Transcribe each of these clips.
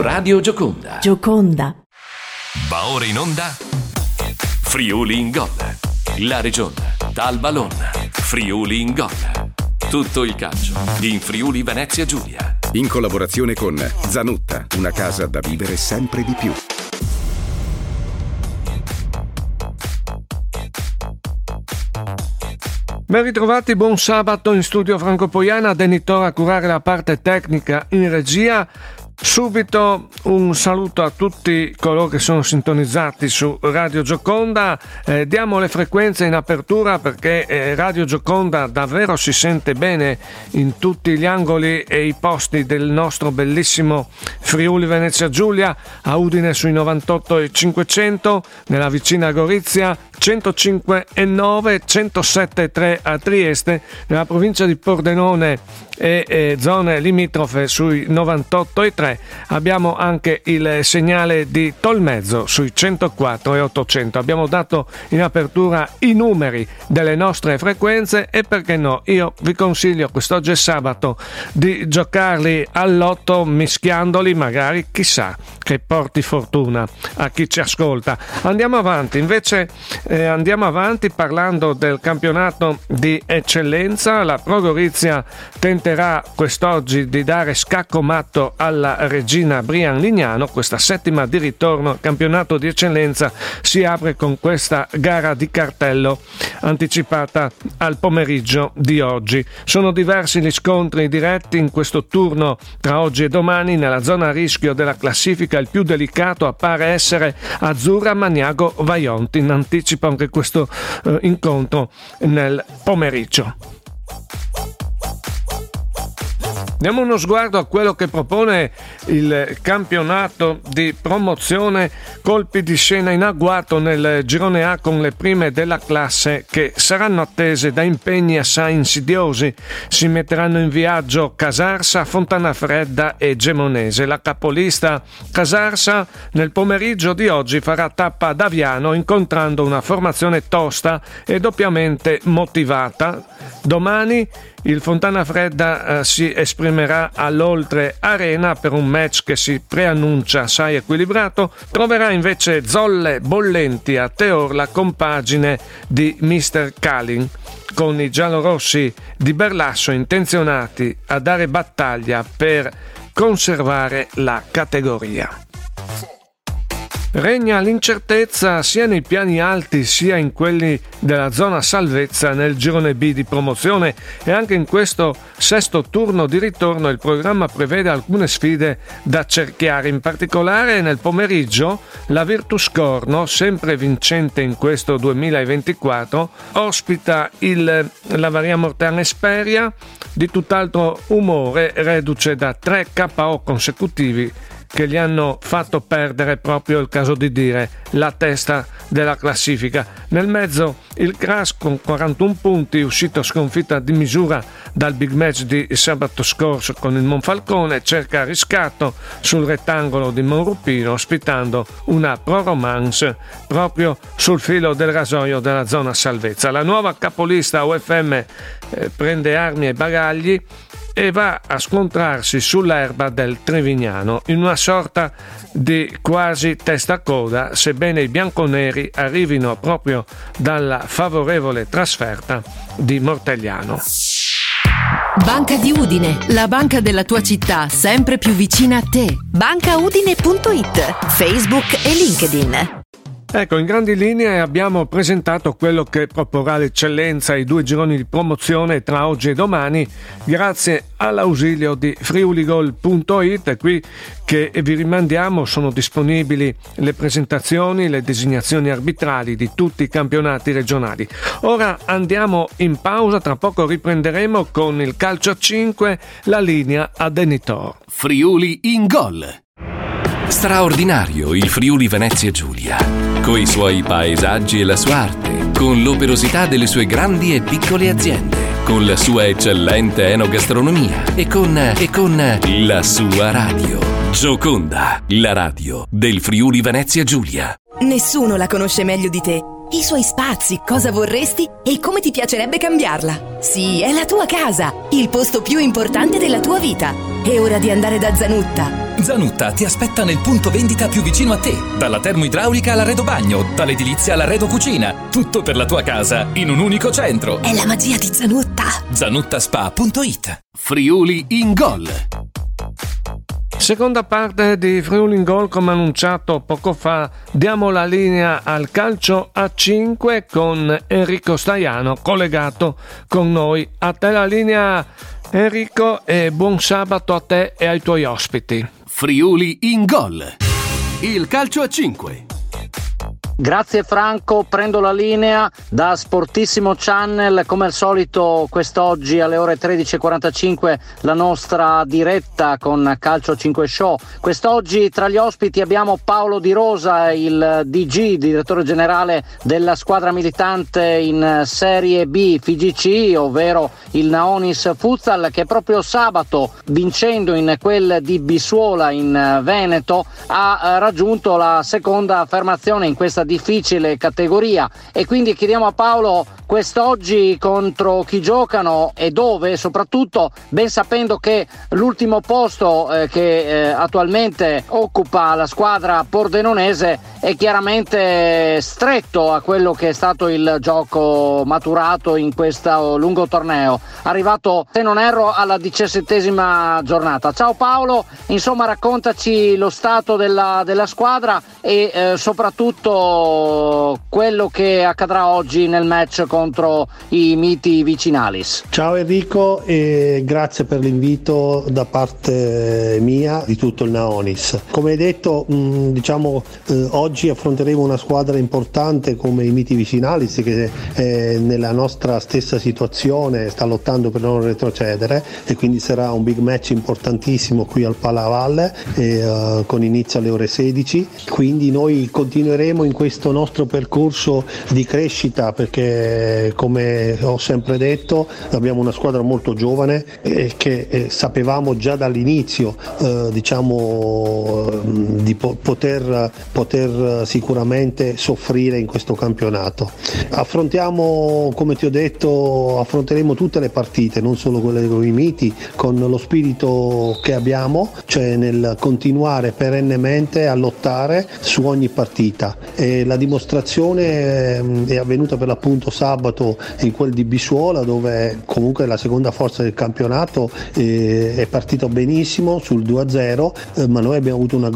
Radio Gioconda. Gioconda. Va ora in onda. Friuli in gol. La regione. Dal Ballon. Friuli in gol. Tutto il calcio in Friuli Venezia Giulia. In collaborazione con Zanutta, una casa da vivere sempre di più. Ben ritrovati, buon sabato in studio Franco Poiana, Denitore a curare la parte tecnica in regia. Subito un saluto a tutti coloro che sono sintonizzati su Radio Gioconda. Eh, diamo le frequenze in apertura perché eh, Radio Gioconda davvero si sente bene in tutti gli angoli e i posti del nostro bellissimo Friuli Venezia Giulia, a Udine sui 98 e 500, nella vicina Gorizia 105 e 9, 107 e 3 a Trieste, nella provincia di Pordenone e, e zone limitrofe sui 98 e 3. Abbiamo anche il segnale di Tolmezzo sui 104 e 800. Abbiamo dato in apertura i numeri delle nostre frequenze e perché no, io vi consiglio quest'oggi è sabato di giocarli all'otto mischiandoli magari chissà che porti fortuna a chi ci ascolta. Andiamo avanti, invece eh, andiamo avanti parlando del campionato di eccellenza. La Progorizia tenterà quest'oggi di dare scacco matto alla regina Brian Lignano. Questa settima di ritorno campionato di eccellenza si apre con questa gara di cartello anticipata al pomeriggio di oggi. Sono diversi gli scontri diretti in questo turno tra oggi e domani nella zona a rischio della classifica il più delicato appare essere Azzurra Maniago Vaionti. In anticipo anche questo eh, incontro nel pomeriggio. Diamo uno sguardo a quello che propone il campionato di promozione, colpi di scena in agguato nel girone A con le prime della classe che saranno attese da impegni assai insidiosi. Si metteranno in viaggio Casarsa, Fontana Fredda e Gemonese. La capolista Casarsa nel pomeriggio di oggi farà tappa ad Aviano incontrando una formazione tosta e doppiamente motivata. Domani il Fontana Fredda eh, si esprimerà all'Oltre Arena per un match che si preannuncia assai equilibrato. Troverà invece Zolle Bollenti a Teor la compagine di Mr. Kalin con i giallorossi di Berlasso intenzionati a dare battaglia per conservare la categoria. Regna l'incertezza sia nei piani alti sia in quelli della zona salvezza nel girone B di promozione e anche in questo sesto turno di ritorno il programma prevede alcune sfide da cerchiare. In particolare nel pomeriggio la Virtus Corno, sempre vincente in questo 2024, ospita il, la Varia Mortana Esperia di tutt'altro umore, reduce da tre KO consecutivi che gli hanno fatto perdere proprio il caso di dire la testa della classifica. Nel mezzo il Crash con 41 punti, uscito sconfitta di misura dal big match di sabato scorso con il Monfalcone, cerca riscatto sul rettangolo di Monrupino ospitando una pro romance proprio sul filo del rasoio della zona salvezza. La nuova capolista UFM eh, prende armi e bagagli e va a scontrarsi sull'erba del Trevignano in una sorta di quasi testa a coda, sebbene i bianconeri arrivino proprio dalla favorevole trasferta di Mortegliano. Banca di Udine, la banca della tua città, sempre più vicina a te. Bancaudine.it, Facebook e LinkedIn. Ecco, in grandi linee abbiamo presentato quello che proporrà l'eccellenza ai due gironi di promozione tra oggi e domani, grazie all'ausilio di friuligol.it. Qui che vi rimandiamo sono disponibili le presentazioni, le designazioni arbitrali di tutti i campionati regionali. Ora andiamo in pausa, tra poco riprenderemo con il calcio a 5, la linea a Denitor. Friuli in gol. Straordinario il Friuli Venezia Giulia, coi suoi paesaggi e la sua arte, con l'operosità delle sue grandi e piccole aziende, con la sua eccellente enogastronomia e con, e con la sua radio. Gioconda, la radio del Friuli Venezia Giulia. Nessuno la conosce meglio di te. I suoi spazi, cosa vorresti e come ti piacerebbe cambiarla. Sì, è la tua casa, il posto più importante della tua vita. È ora di andare da Zanutta. Zanutta ti aspetta nel punto vendita più vicino a te. Dalla termoidraulica all'arredo bagno, dall'edilizia all'arredo cucina. Tutto per la tua casa in un unico centro. È la magia di Zanutta. Zanuttaspa.it Friuli in gol. Seconda parte di Friuli in Gol, come annunciato poco fa, diamo la linea al calcio a 5 con Enrico Staiano collegato con noi. A te la linea Enrico e buon sabato a te e ai tuoi ospiti. Friuli in gol. Il calcio a 5. Grazie Franco, prendo la linea da Sportissimo Channel, come al solito quest'oggi alle ore 13.45 la nostra diretta con Calcio 5 Show. Quest'oggi tra gli ospiti abbiamo Paolo Di Rosa, il DG, direttore generale della squadra militante in Serie B FIGC, ovvero il Naonis Futsal, che proprio sabato, vincendo in quel di Bisuola in Veneto, ha raggiunto la seconda affermazione in questa difficile categoria. E quindi chiediamo a Paolo quest'oggi contro chi giocano e dove, soprattutto ben sapendo che l'ultimo posto eh, che eh, attualmente occupa la squadra pordenonese è chiaramente stretto a quello che è stato il gioco maturato in questo lungo torneo, arrivato se non erro alla diciassettesima giornata. Ciao Paolo, insomma raccontaci lo stato della, della squadra e eh, soprattutto quello che accadrà oggi nel match contro i miti vicinalis. Ciao Enrico e grazie per l'invito da parte mia di tutto il Naonis. Come hai detto, mh, diciamo eh, oggi affronteremo una squadra importante come i miti vicinalis che è nella nostra stessa situazione sta lottando per non retrocedere e quindi sarà un big match importantissimo qui al Palavalle e, uh, con inizio alle ore 16. Quindi noi continueremo in questo nostro percorso di crescita perché come ho sempre detto abbiamo una squadra molto giovane e che eh, sapevamo già dall'inizio eh, diciamo di po- poter, poter sicuramente soffrire in questo campionato. Affrontiamo come ti ho detto affronteremo tutte le partite non solo quelle con i miti con lo spirito che abbiamo cioè nel continuare perennemente a lottare su ogni partita e la dimostrazione ehm, è avvenuta per l'appunto sabato in quel di Bisuola dove comunque la seconda forza del campionato eh, è partito benissimo sul 2-0 eh, ma noi abbiamo avuto una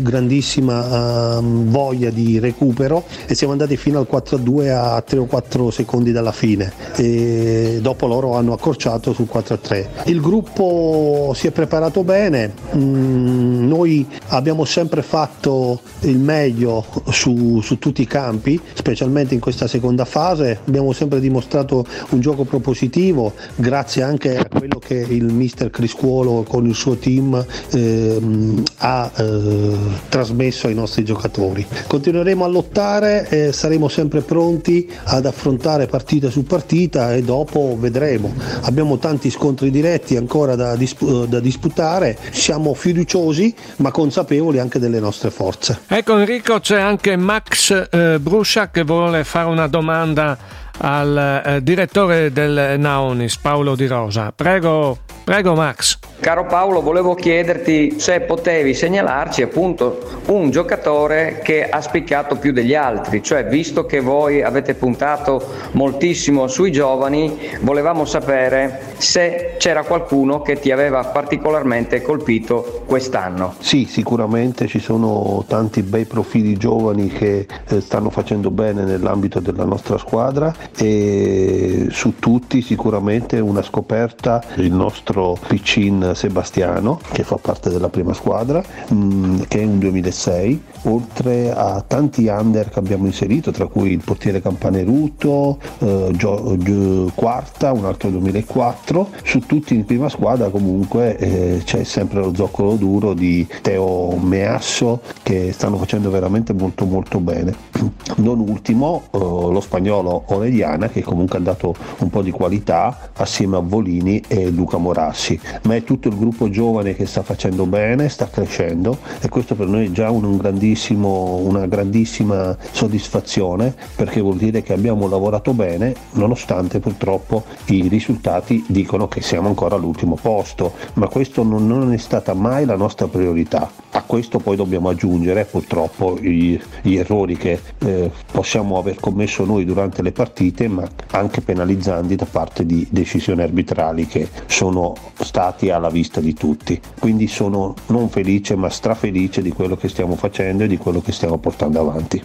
grandissima eh, voglia di recupero e siamo andati fino al 4-2 a 3 o 4 secondi dalla fine e dopo loro hanno accorciato sul 4-3. Il gruppo si è preparato bene, mm, noi abbiamo sempre fatto il meglio su, su tutti i campi, specialmente in questa seconda fase, abbiamo sempre dimostrato un gioco propositivo grazie anche a quello che il mister Criscuolo con il suo team ehm, ha eh, trasmesso ai nostri giocatori. Continueremo a lottare e saremo sempre pronti ad affrontare partita su partita e dopo vedremo. Abbiamo tanti scontri diretti ancora da, disp- da disputare, siamo fiduciosi ma consapevoli anche delle nostre forze. Ecco Enrico c'è anche Max eh, Bruscia che vuole fare una domanda al eh, direttore del Naonis, Paolo Di Rosa. Prego, prego Max. Caro Paolo, volevo chiederti se potevi segnalarci appunto un giocatore che ha spiccato più degli altri, cioè visto che voi avete puntato moltissimo sui giovani, volevamo sapere se c'era qualcuno che ti aveva particolarmente colpito quest'anno. Sì, sicuramente ci sono tanti bei profili giovani che eh, stanno facendo bene nell'ambito della nostra squadra e su tutti sicuramente una scoperta il nostro Piccin Sebastiano che fa parte della prima squadra mm, che è un 2006 oltre a tanti under che abbiamo inserito tra cui il portiere Campaneruto eh, Gio, Gio, quarta un altro 2004 su tutti in prima squadra comunque eh, c'è sempre lo zoccolo duro di Teo Measso che stanno facendo veramente molto molto bene. Non ultimo eh, lo spagnolo Orellana che comunque ha dato un po' di qualità assieme a Volini e Luca Morassi. Ma è tutto tutto il gruppo giovane che sta facendo bene, sta crescendo e questo per noi è già un una grandissima soddisfazione perché vuol dire che abbiamo lavorato bene nonostante purtroppo i risultati dicono che siamo ancora all'ultimo posto, ma questo non, non è stata mai la nostra priorità. A questo poi dobbiamo aggiungere purtroppo gli, gli errori che eh, possiamo aver commesso noi durante le partite, ma anche penalizzanti da parte di decisioni arbitrali che sono stati alla vista di tutti. Quindi sono non felice ma strafelice di quello che stiamo facendo e di quello che stiamo portando avanti.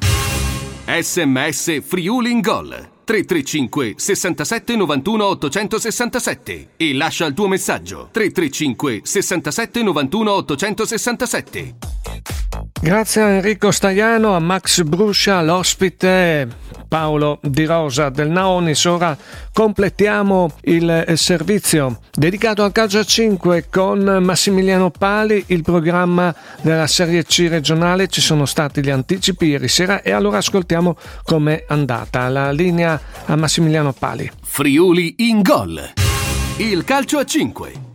SMS Friuli in Gol 335 67 91 867 e lascia il tuo messaggio. 335 67 91 867 Grazie a Enrico Stagliano, a Max Bruscia, l'ospite Paolo Di Rosa del Naonis. Ora completiamo il eh, servizio dedicato al calcio a 5 con Massimiliano Pali, il programma della Serie C regionale. Ci sono stati gli anticipi ieri sera e allora ascoltiamo com'è andata la linea a Massimiliano Pali. Friuli in gol. Il calcio a 5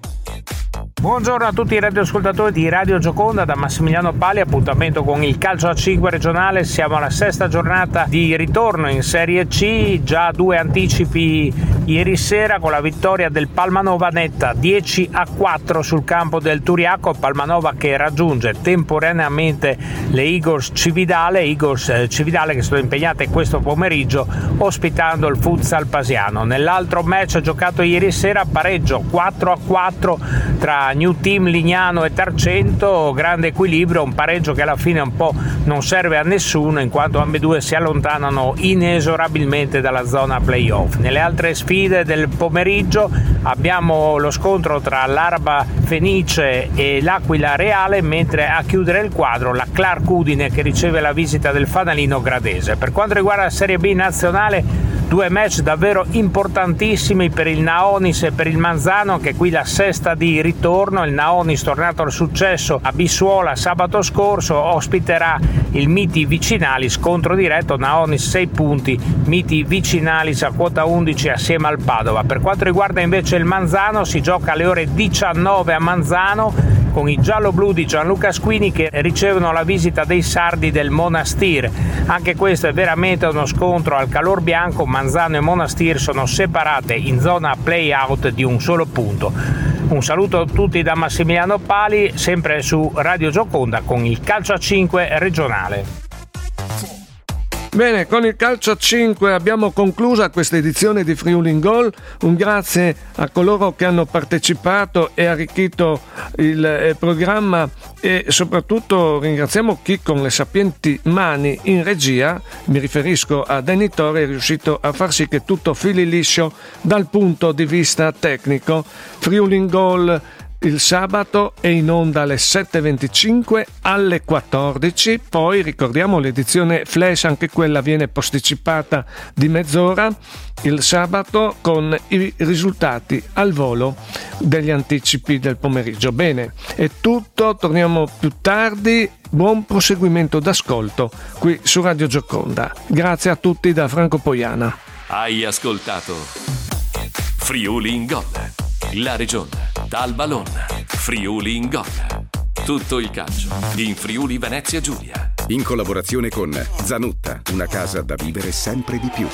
Buongiorno a tutti i radioascoltatori di Radio Gioconda da Massimiliano Pali, appuntamento con il calcio a 5 regionale, siamo alla sesta giornata di ritorno in Serie C, già due anticipi ieri sera con la vittoria del Palmanova netta 10 a 4 sul campo del Turiaco, Palmanova che raggiunge temporaneamente le Eagles Cividale, Eagles eh, Cividale che sono impegnate questo pomeriggio ospitando il futsal pasiano. Nell'altro match giocato ieri sera pareggio 4 a 4 tra New Team Lignano e Tarcento, grande equilibrio, un pareggio che alla fine un po' non serve a nessuno in quanto ambedue si allontanano inesorabilmente dalla zona playoff. Nelle altre sfide del pomeriggio abbiamo lo scontro tra l'Araba Fenice e l'Aquila Reale, mentre a chiudere il quadro la Clark Udine che riceve la visita del fanalino gradese. Per quanto riguarda la Serie B nazionale, Due match davvero importantissimi per il Naonis e per il Manzano, che qui la sesta di ritorno. Il Naonis, tornato al successo a Bissuola sabato scorso, ospiterà il Miti Vicinalis, scontro diretto Naonis 6 punti, Miti Vicinalis a quota 11 assieme al Padova. Per quanto riguarda invece il Manzano, si gioca alle ore 19 a Manzano con i giallo-blu di Gianluca Squini che ricevono la visita dei sardi del Monastir. Anche questo è veramente uno scontro al calor bianco, Manzano e Monastir sono separate in zona play-out di un solo punto. Un saluto a tutti da Massimiliano Pali, sempre su Radio Gioconda con il calcio a 5 regionale. Bene, con il calcio a 5 abbiamo concluso questa edizione di Friuli in Gol. Un grazie a coloro che hanno partecipato e arricchito il eh, programma e soprattutto ringraziamo chi con le sapienti mani in regia, mi riferisco a Denitore, è riuscito a far sì che tutto fili liscio dal punto di vista tecnico. Friuli in Gol il sabato è in onda alle 7.25 alle 14, poi ricordiamo l'edizione flash, anche quella viene posticipata di mezz'ora il sabato con i risultati al volo degli anticipi del pomeriggio. Bene, è tutto, torniamo più tardi. Buon proseguimento d'ascolto qui su Radio Gioconda. Grazie a tutti da Franco Poiana. Hai ascoltato Friuli in Gol la Regione, Dal Ballon, Friuli in Gol. Tutto il calcio in Friuli Venezia Giulia. In collaborazione con Zanutta, una casa da vivere sempre di più.